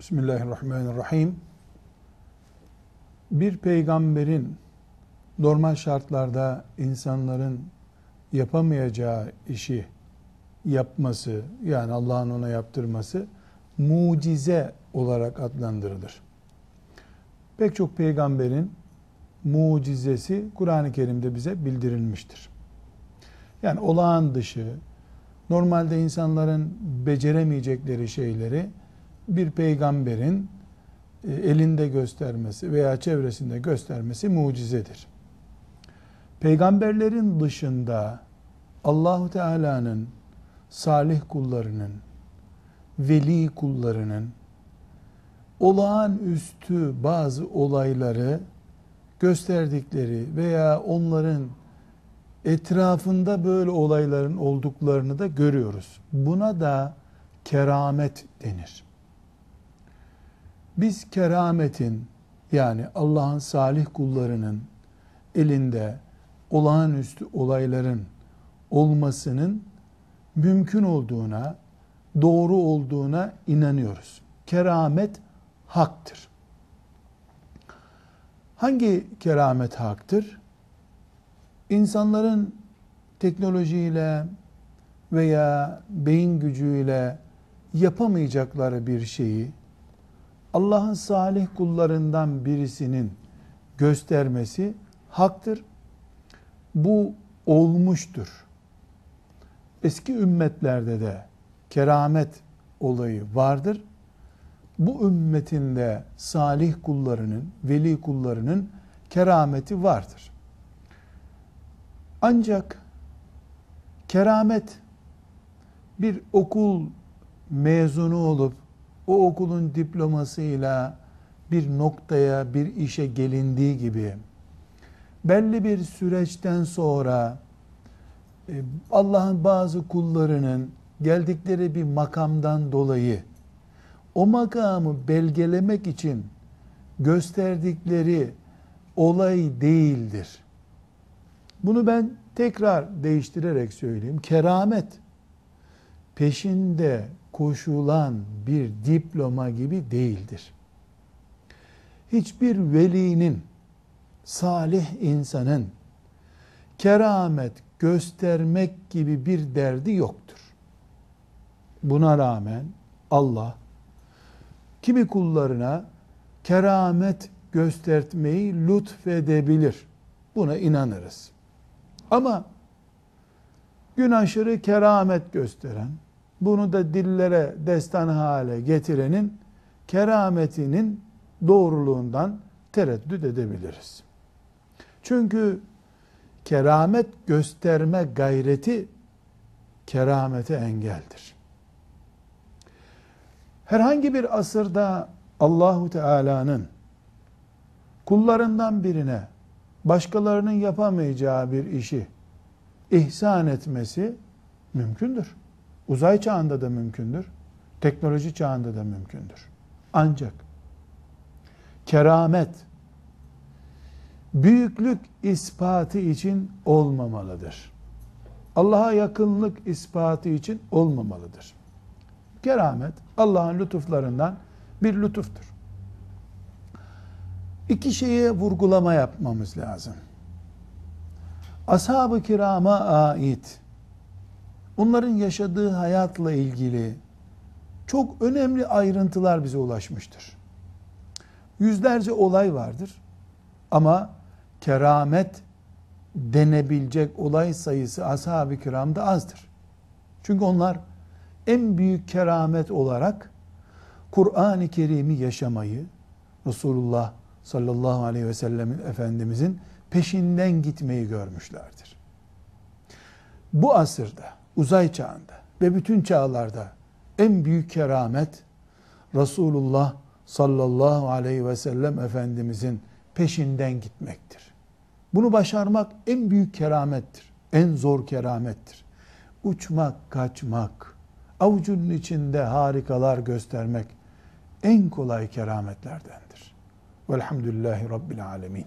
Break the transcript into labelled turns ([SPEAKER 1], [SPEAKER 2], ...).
[SPEAKER 1] Bismillahirrahmanirrahim. Bir peygamberin normal şartlarda insanların yapamayacağı işi yapması, yani Allah'ın ona yaptırması mucize olarak adlandırılır. Pek çok peygamberin mucizesi Kur'an-ı Kerim'de bize bildirilmiştir. Yani olağan dışı, normalde insanların beceremeyecekleri şeyleri bir peygamberin e, elinde göstermesi veya çevresinde göstermesi mucizedir. Peygamberlerin dışında Allahu Teala'nın salih kullarının, veli kullarının olağanüstü bazı olayları gösterdikleri veya onların etrafında böyle olayların olduklarını da görüyoruz. Buna da keramet denir. Biz kerametin yani Allah'ın salih kullarının elinde olağanüstü olayların olmasının mümkün olduğuna, doğru olduğuna inanıyoruz. Keramet haktır. Hangi keramet haktır? İnsanların teknolojiyle veya beyin gücüyle yapamayacakları bir şeyi Allah'ın salih kullarından birisinin göstermesi haktır. Bu olmuştur. Eski ümmetlerde de keramet olayı vardır. Bu ümmetin de salih kullarının, veli kullarının kerameti vardır. Ancak keramet bir okul mezunu olup o okulun diplomasıyla bir noktaya, bir işe gelindiği gibi belli bir süreçten sonra e, Allah'ın bazı kullarının geldikleri bir makamdan dolayı o makamı belgelemek için gösterdikleri olay değildir. Bunu ben tekrar değiştirerek söyleyeyim. Keramet peşinde koşulan bir diploma gibi değildir. Hiçbir velinin, salih insanın keramet göstermek gibi bir derdi yoktur. Buna rağmen Allah kimi kullarına keramet göstermeyi lütfedebilir. Buna inanırız. Ama gün aşırı keramet gösteren, bunu da dillere destan hale getirenin kerametinin doğruluğundan tereddüt edebiliriz. Çünkü keramet gösterme gayreti keramete engeldir. Herhangi bir asırda Allahu Teala'nın kullarından birine başkalarının yapamayacağı bir işi ihsan etmesi mümkündür. Uzay çağında da mümkündür. Teknoloji çağında da mümkündür. Ancak keramet büyüklük ispatı için olmamalıdır. Allah'a yakınlık ispatı için olmamalıdır. Keramet Allah'ın lütuflarından bir lütuftur. İki şeye vurgulama yapmamız lazım. Ashab-ı kirama ait onların yaşadığı hayatla ilgili çok önemli ayrıntılar bize ulaşmıştır. Yüzlerce olay vardır ama keramet denebilecek olay sayısı ashab-ı kiramda azdır. Çünkü onlar en büyük keramet olarak Kur'an-ı Kerim'i yaşamayı Resulullah sallallahu aleyhi ve sellemin Efendimizin peşinden gitmeyi görmüşlerdir. Bu asırda uzay çağında ve bütün çağlarda en büyük keramet Resulullah sallallahu aleyhi ve sellem Efendimizin peşinden gitmektir. Bunu başarmak en büyük keramettir. En zor keramettir. Uçmak, kaçmak, avucunun içinde harikalar göstermek en kolay kerametlerdendir. Velhamdülillahi Rabbil Alemin.